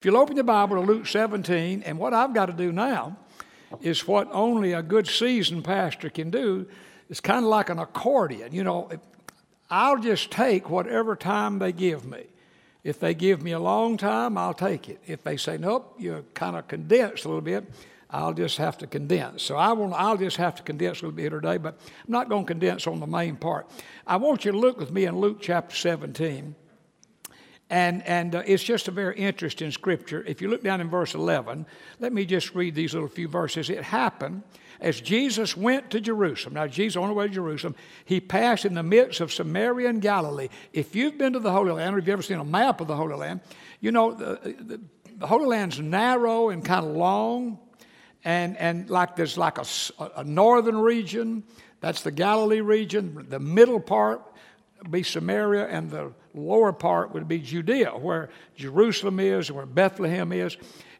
If you'll open your Bible to Luke 17, and what I've got to do now is what only a good seasoned pastor can do. It's kind of like an accordion. You know, I'll just take whatever time they give me. If they give me a long time, I'll take it. If they say, nope, you're kind of condensed a little bit, I'll just have to condense. So I will, I'll just have to condense a little bit today, but I'm not going to condense on the main part. I want you to look with me in Luke chapter 17. And, and uh, it's just a very interesting scripture. If you look down in verse 11, let me just read these little few verses. It happened as Jesus went to Jerusalem. Now, Jesus on the way to Jerusalem, he passed in the midst of Samaria and Galilee. If you've been to the Holy Land, or if you've ever seen a map of the Holy Land, you know the, the, the Holy Land's narrow and kind of long, and, and like there's like a, a northern region, that's the Galilee region, the middle part be Samaria, and the lower part would be Judea, where Jerusalem is, where Bethlehem is.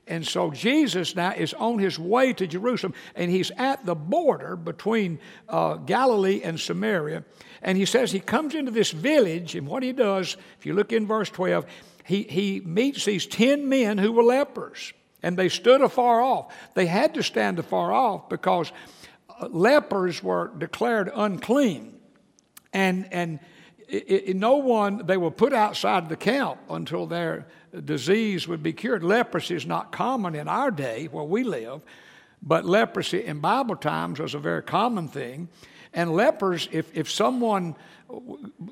And so Jesus now is on his way to Jerusalem, and he's at the border between uh, Galilee and Samaria. And he says he comes into this village, and what he does, if you look in verse 12, he, he meets these 10 men who were lepers, and they stood afar off. They had to stand afar off because uh, lepers were declared unclean. And, and it, it, no one, they were put outside the camp until their disease would be cured. Leprosy is not common in our day where we live, but leprosy in Bible times was a very common thing. And lepers, if, if someone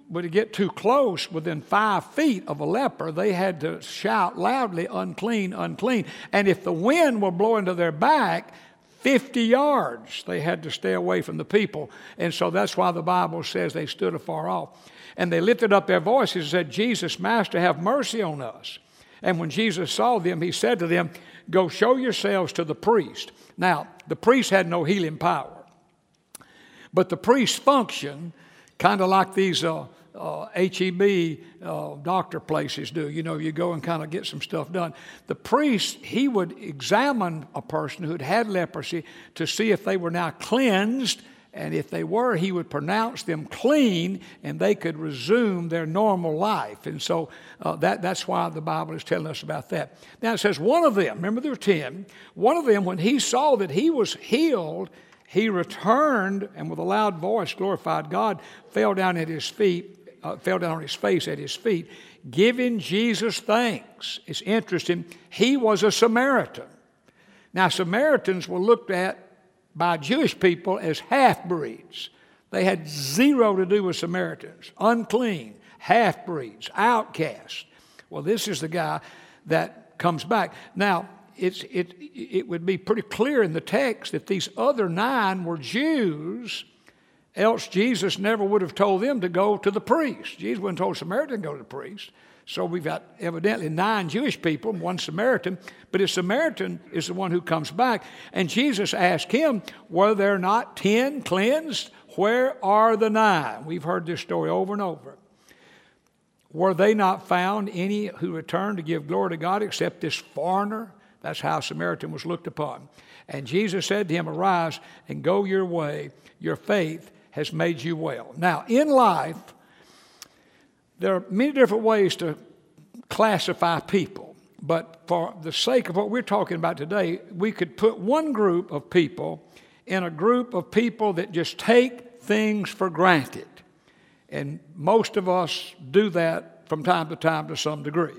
would get too close within five feet of a leper, they had to shout loudly, unclean, unclean. And if the wind were blowing to their back, 50 yards, they had to stay away from the people. And so that's why the Bible says they stood afar off. And they lifted up their voices and said, Jesus, Master, have mercy on us. And when Jesus saw them, he said to them, Go show yourselves to the priest. Now, the priest had no healing power. But the priest's function, kind of like these uh, HEB uh, doctor places do. You know, you go and kind of get some stuff done. The priest, he would examine a person who had had leprosy to see if they were now cleansed and if they were, he would pronounce them clean and they could resume their normal life. And so uh, that, that's why the Bible is telling us about that. Now it says, one of them, remember there were 10, one of them, when he saw that he was healed, he returned and with a loud voice glorified God, fell down at his feet, uh, fell down on his face at his feet, giving Jesus thanks. It's interesting. He was a Samaritan. Now, Samaritans were looked at by Jewish people as half breeds. They had zero to do with Samaritans, unclean, half breeds, outcasts. Well, this is the guy that comes back. Now, it's, it, it would be pretty clear in the text that these other nine were Jews, else Jesus never would have told them to go to the priest. Jesus wouldn't have told Samaritan to go to the priest. So we've got evidently nine Jewish people, and one Samaritan, but a Samaritan is the one who comes back. And Jesus asked him, Were there not ten cleansed? Where are the nine? We've heard this story over and over. Were they not found any who returned to give glory to God except this foreigner? That's how Samaritan was looked upon. And Jesus said to him, Arise and go your way. Your faith has made you well. Now, in life, there are many different ways to classify people, but for the sake of what we're talking about today, we could put one group of people in a group of people that just take things for granted. And most of us do that from time to time to some degree.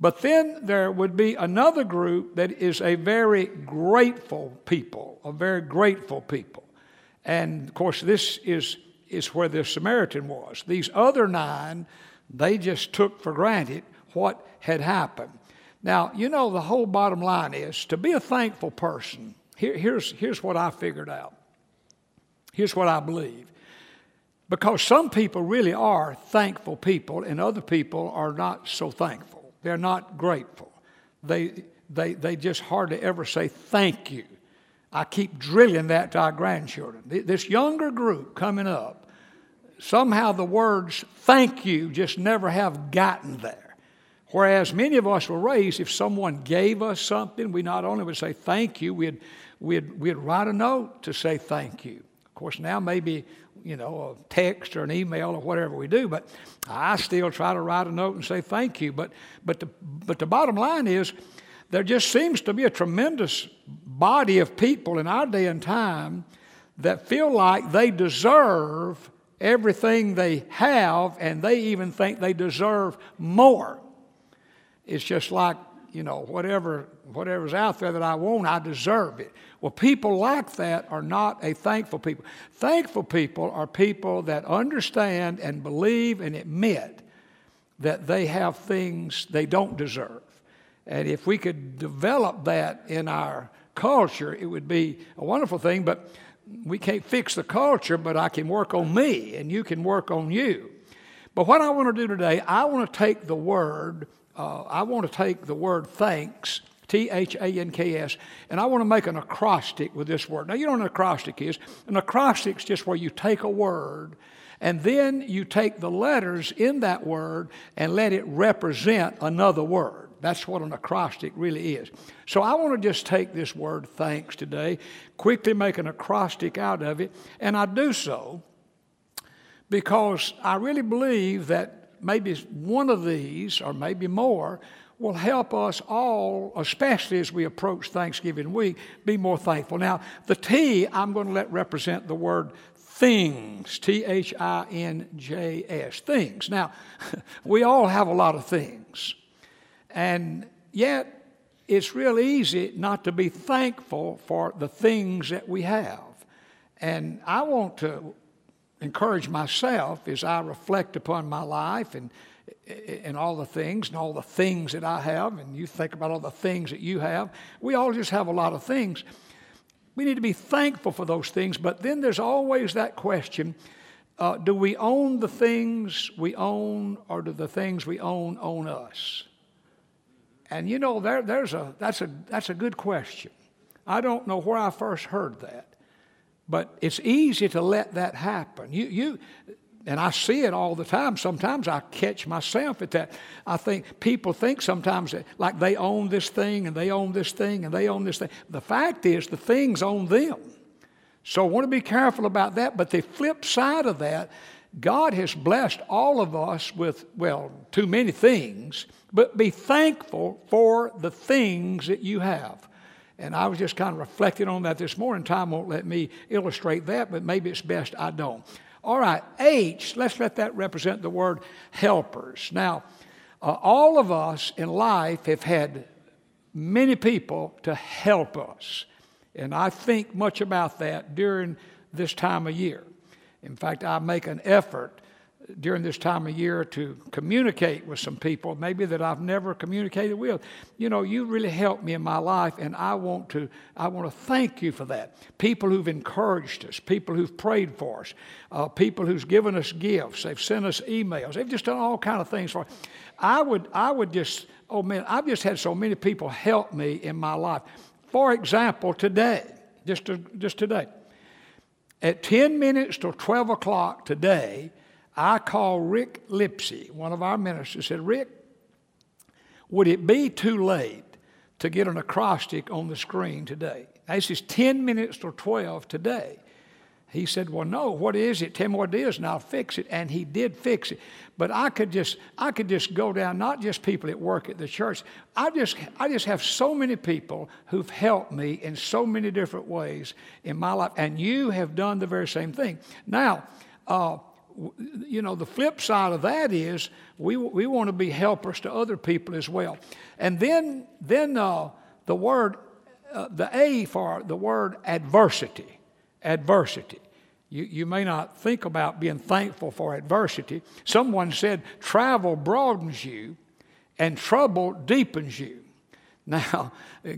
But then there would be another group that is a very grateful people, a very grateful people. And of course, this is is where the Samaritan was. These other nine, they just took for granted what had happened. Now, you know, the whole bottom line is to be a thankful person. Here, here's, here's what I figured out. Here's what I believe. Because some people really are thankful people, and other people are not so thankful. They're not grateful. They, they, they just hardly ever say thank you. I keep drilling that to our grandchildren. This younger group coming up, somehow the words thank you just never have gotten there. Whereas many of us were raised, if someone gave us something, we not only would say thank you, we'd, we'd, we'd write a note to say thank you. Of course, now maybe you know, a text or an email or whatever we do, but I still try to write a note and say thank you. But, but, the, but the bottom line is, there just seems to be a tremendous body of people in our day and time that feel like they deserve everything they have and they even think they deserve more. It's just like, you know, whatever whatever's out there that I want, I deserve it. Well, people like that are not a thankful people. Thankful people are people that understand and believe and admit that they have things they don't deserve. And if we could develop that in our culture, it would be a wonderful thing. But we can't fix the culture, but I can work on me and you can work on you. But what I want to do today, I want to take the word, uh, I want to take the word thanks, T H A N K S, and I want to make an acrostic with this word. Now, you know what an acrostic is? An acrostic is just where you take a word and then you take the letters in that word and let it represent another word. That's what an acrostic really is. So I want to just take this word thanks today, quickly make an acrostic out of it, and I do so because I really believe that maybe one of these, or maybe more, will help us all, especially as we approach Thanksgiving week, be more thankful. Now, the T I'm going to let represent the word things, T H I N J S, things. Now, we all have a lot of things. And yet, it's real easy not to be thankful for the things that we have. And I want to encourage myself as I reflect upon my life and, and all the things and all the things that I have, and you think about all the things that you have. We all just have a lot of things. We need to be thankful for those things, but then there's always that question uh, do we own the things we own, or do the things we own own us? And you know, there, there's a, that's, a, that's a good question. I don't know where I first heard that, but it's easy to let that happen. You, you, and I see it all the time. Sometimes I catch myself at that. I think people think sometimes that like they own this thing and they own this thing and they own this thing. The fact is, the things own them. So I want to be careful about that. But the flip side of that, God has blessed all of us with, well, too many things but be thankful for the things that you have. And I was just kind of reflecting on that this morning. Time won't let me illustrate that, but maybe it's best I don't. All right, H, let's let that represent the word helpers. Now, uh, all of us in life have had many people to help us. And I think much about that during this time of year. In fact, I make an effort during this time of year to communicate with some people, maybe that I've never communicated with. You know, you really helped me in my life, and I want to I want to thank you for that. People who've encouraged us, people who've prayed for us, uh, people who've given us gifts, they've sent us emails, they've just done all kind of things for us. I would I would just oh man, I've just had so many people help me in my life. For example, today, just to, just today, at 10 minutes to 12 o'clock today I called Rick Lipsy, one of our ministers, said, Rick, would it be too late to get an acrostic on the screen today? Now, this is 10 minutes to 12 today. He said, Well, no, what is it? Tell me what it is, and I'll fix it. And he did fix it. But I could just I could just go down, not just people that work at the church. I just I just have so many people who've helped me in so many different ways in my life. And you have done the very same thing. Now, uh, you know, the flip side of that is we, we want to be helpers to other people as well. And then, then uh, the word, uh, the A for the word adversity. Adversity. You, you may not think about being thankful for adversity. Someone said, travel broadens you and trouble deepens you. Now,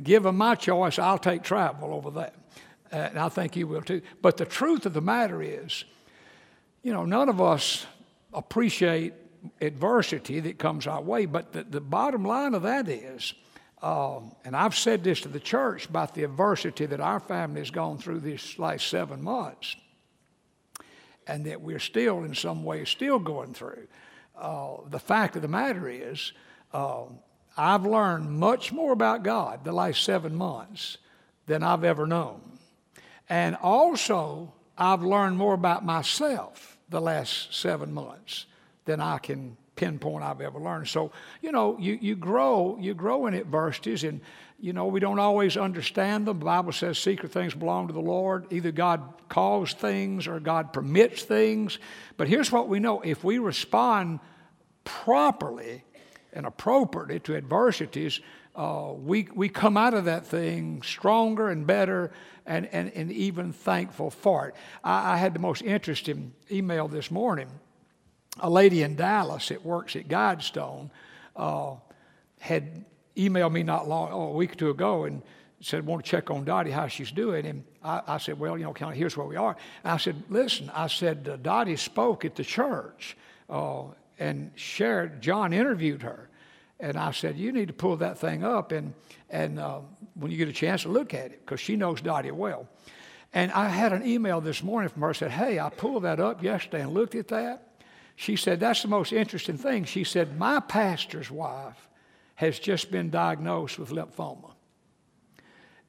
given my choice, I'll take travel over that. Uh, and I think you will too. But the truth of the matter is, you know, none of us appreciate adversity that comes our way, but the, the bottom line of that is, um, and I've said this to the church about the adversity that our family has gone through these last seven months, and that we're still, in some ways, still going through. Uh, the fact of the matter is, uh, I've learned much more about God the last seven months than I've ever known. And also, I've learned more about myself the last seven months than I can pinpoint I've ever learned. So, you know, you, you grow, you grow in adversities and you know, we don't always understand them. The Bible says secret things belong to the Lord. Either God calls things or God permits things. But here's what we know if we respond properly and appropriately to adversities, uh, we, we come out of that thing stronger and better and, and, and even thankful for it. I, I had the most interesting email this morning. A lady in Dallas that works at Guidestone uh, had emailed me not long, oh, a week or two ago, and said, want to check on Dottie, how she's doing. And I, I said, well, you know, kind of here's where we are. And I said, listen, I said, uh, Dottie spoke at the church uh, and shared, John interviewed her. And I said, you need to pull that thing up and, and uh, when you get a chance to look at it, because she knows Dottie well. And I had an email this morning from her said, hey, I pulled that up yesterday and looked at that. She said, that's the most interesting thing. She said, my pastor's wife has just been diagnosed with lymphoma.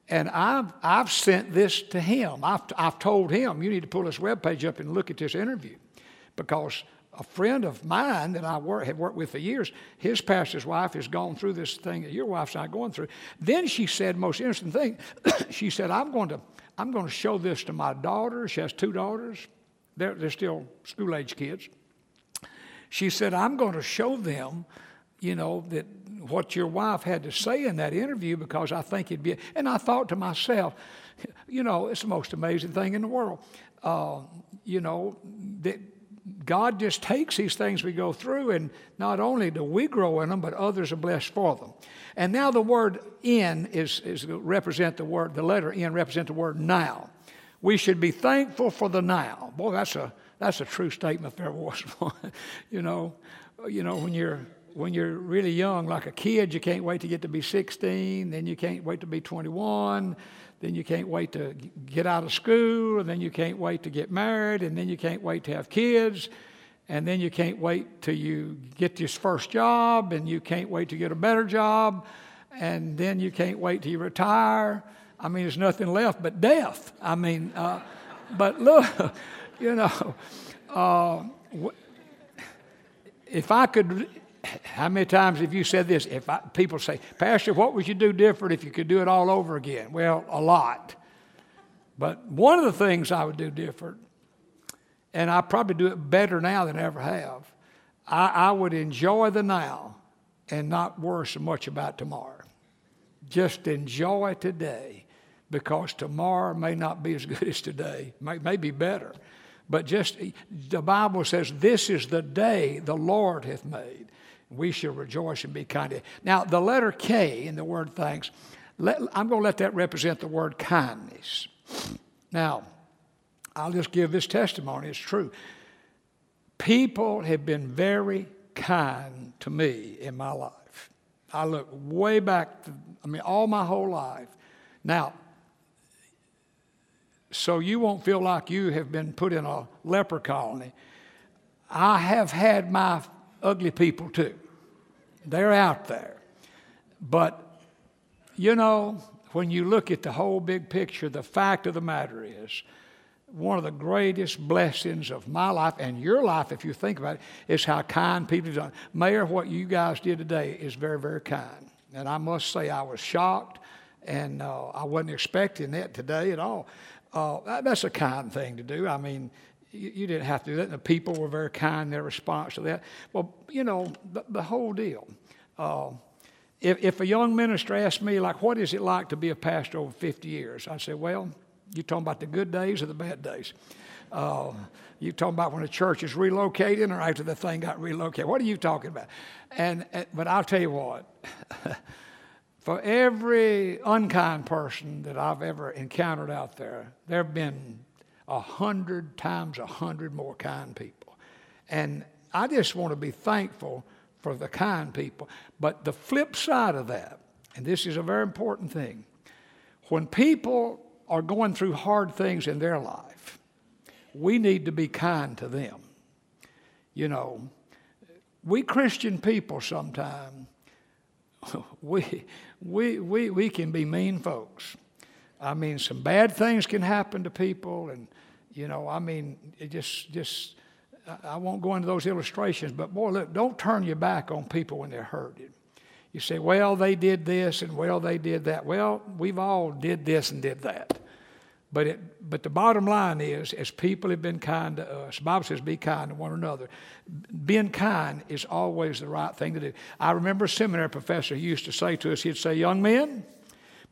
And I've, I've sent this to him. I've, I've told him, you need to pull this webpage up and look at this interview. Because a friend of mine that I work, have worked with for years, his pastor's wife has gone through this thing that your wife's not going through. Then she said, most interesting thing, she said, I'm going to, I'm going to show this to my daughter. She has two daughters. They're, they're still school age kids. She said, I'm going to show them, you know, that what your wife had to say in that interview because I think it'd be. And I thought to myself, you know, it's the most amazing thing in the world. Uh, you know, that God just takes these things we go through, and not only do we grow in them, but others are blessed for them. And now the word "in" is, is represent the word. The letter "in" represent the word "now." We should be thankful for the now. Boy, that's a that's a true statement if there was one. you know, you know when you're when you're really young, like a kid, you can't wait to get to be 16, then you can't wait to be 21, then you can't wait to get out of school, and then you can't wait to get married, and then you can't wait to have kids, and then you can't wait till you get this first job, and you can't wait to get a better job, and then you can't wait till you retire. I mean, there's nothing left but death. I mean, uh, but look, you know, uh, if I could how many times have you said this? If I, people say, Pastor, what would you do different if you could do it all over again? Well, a lot. But one of the things I would do different, and I probably do it better now than I ever have, I, I would enjoy the now and not worry so much about tomorrow. Just enjoy today because tomorrow may not be as good as today, may, may be better. But just the Bible says, This is the day the Lord hath made we shall rejoice and be kind. Now, the letter K in the word thanks, let, I'm going to let that represent the word kindness. Now, I'll just give this testimony. It's true. People have been very kind to me in my life. I look way back, to, I mean, all my whole life. Now, so you won't feel like you have been put in a leper colony. I have had my ugly people too. They're out there. But, you know, when you look at the whole big picture, the fact of the matter is, one of the greatest blessings of my life and your life, if you think about it, is how kind people have done. Mayor, what you guys did today is very, very kind. And I must say, I was shocked, and uh, I wasn't expecting that today at all. Uh, that's a kind thing to do. I mean, you, you, didn't have to do that. And the people were very kind in their response to that. Well, you know, the, the whole deal. Uh, if, if a young minister asked me, like, what is it like to be a pastor over 50 years? I'd say, well, you're talking about the good days or the bad days? Uh, you talking about when the church is relocating or after the thing got relocated? What are you talking about? And, and but I'll tell you what. for every unkind person that I've ever encountered out there, there have been a hundred times a hundred more kind people. And I just want to be thankful for the kind people. But the flip side of that, and this is a very important thing, when people are going through hard things in their life, we need to be kind to them. You know, we Christian people sometimes, we, we, we, we can be mean folks. I mean, some bad things can happen to people, and You know, I mean, it just, just, I won't go into those illustrations, but boy, look, don't turn your back on people when they're hurting. You say, well, they did this and well, they did that. Well, we've all did this and did that. But, it, but the bottom line is, as people have been kind to us, the Bible says, be kind to one another. Being kind is always the right thing to do. I remember a seminary professor used to say to us, he'd say, Young men,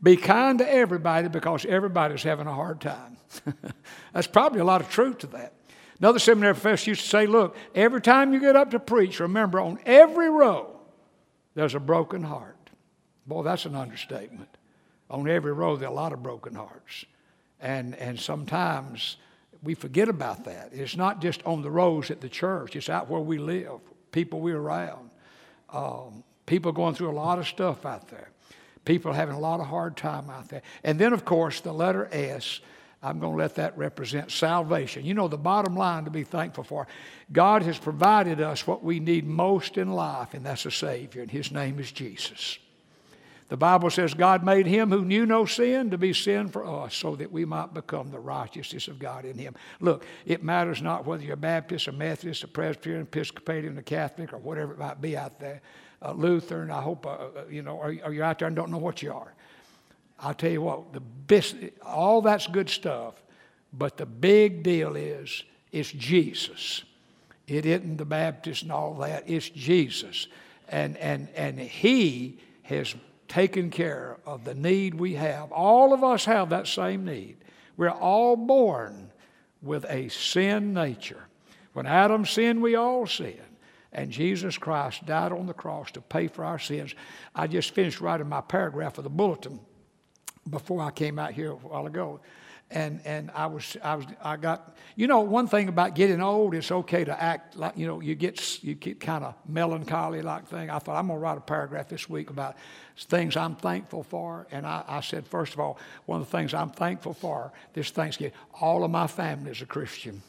be kind to everybody because everybody's having a hard time. That's probably a lot of truth to that. Another seminary professor used to say, Look, every time you get up to preach, remember on every row there's a broken heart. Boy, that's an understatement. On every row, there are a lot of broken hearts. And, and sometimes we forget about that. It's not just on the roads at the church, it's out where we live, people we're around. Um, people going through a lot of stuff out there. People having a lot of hard time out there. And then, of course, the letter S, I'm going to let that represent salvation. You know, the bottom line to be thankful for God has provided us what we need most in life, and that's a Savior, and His name is Jesus. The Bible says God made him who knew no sin to be sin for us so that we might become the righteousness of God in him. Look, it matters not whether you're Baptist, a Methodist, a Presbyterian, Episcopalian, a Catholic, or whatever it might be out there, Lutheran, I hope, uh, uh you know, are, are you out there and don't know what you are? I'll tell you what, the best, all that's good stuff, but the big deal is it's Jesus. It isn't the Baptist and all that, it's Jesus. And, and, and He has taken care of the need we have. All of us have that same need. We're all born with a sin nature. When Adam sinned, we all sinned. And Jesus Christ died on the cross to pay for our sins. I just finished writing my paragraph of the bulletin before I came out here a while ago and and I was I was I got you know one thing about getting old it's okay to act like you know you get you get kind of melancholy like thing. I thought I'm gonna write a paragraph this week about things I'm thankful for and I, I said first of all one of the things I'm thankful for this Thanksgiving all of my family is a Christian.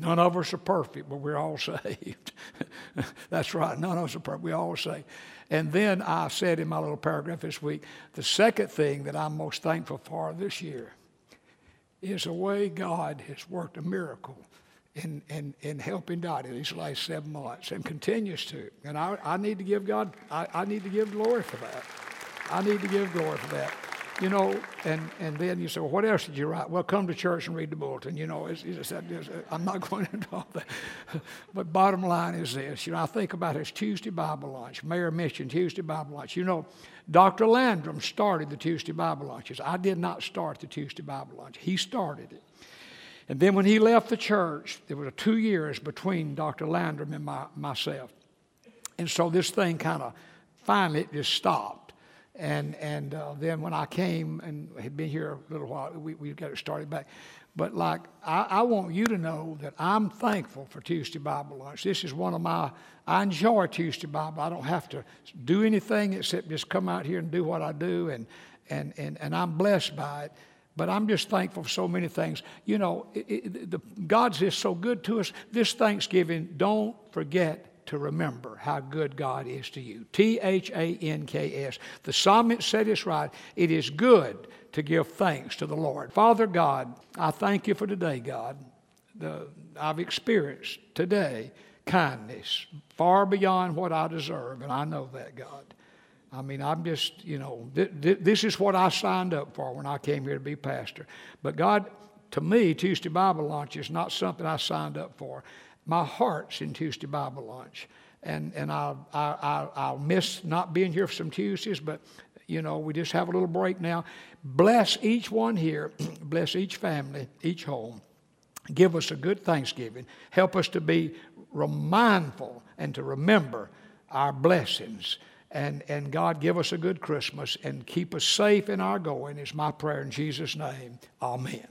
None of us are perfect but we're all saved. That's right none of us are perfect we all saved. And then I said in my little paragraph this week the second thing that I'm most thankful for this year is the way God has worked a miracle in, in, in helping Dottie these last seven months and continues to. And I, I need to give God, I, I need to give glory for that. I need to give glory for that. You know, and, and then you say, well, what else did you write? Well, come to church and read the bulletin. You know, it's, it's, it's, uh, I'm not going into all that. But bottom line is this. You know, I think about his Tuesday Bible lunch. Mayor mentioned Tuesday Bible lunch. You know, Dr. Landrum started the Tuesday Bible lunches. I did not start the Tuesday Bible lunch. He started it. And then when he left the church, there was two years between Dr. Landrum and my, myself. And so this thing kind of finally just stopped. And, and uh, then when I came and had been here a little while, we, we got it started back. But like, I, I, want you to know that I'm thankful for Tuesday Bible lunch. This is one of my, I enjoy Tuesday Bible. I don't have to do anything except just come out here and do what I do, and, and, and, and I'm blessed by it. But I'm just thankful for so many things. You know, it, it, the, God's just so good to us. This Thanksgiving, don't forget to remember how good God is to you. T H A N K S. The psalmist said it's right. It is good to give thanks to the Lord. Father God, I thank you for today, God. The, I've experienced today kindness far beyond what I deserve, and I know that, God. I mean, I'm just, you know, th- th- this is what I signed up for when I came here to be pastor. But God, to me, Tuesday Bible Lunch is not something I signed up for. My heart's in Tuesday Bible Lunch. And, and I'll, I, I'll miss not being here for some Tuesdays, but you know, we just have a little break now. Bless each one here, bless each family, each home. Give us a good Thanksgiving. Help us to be mindful and to remember our blessings. And, and God, give us a good Christmas and keep us safe in our going, is my prayer in Jesus' name. Amen.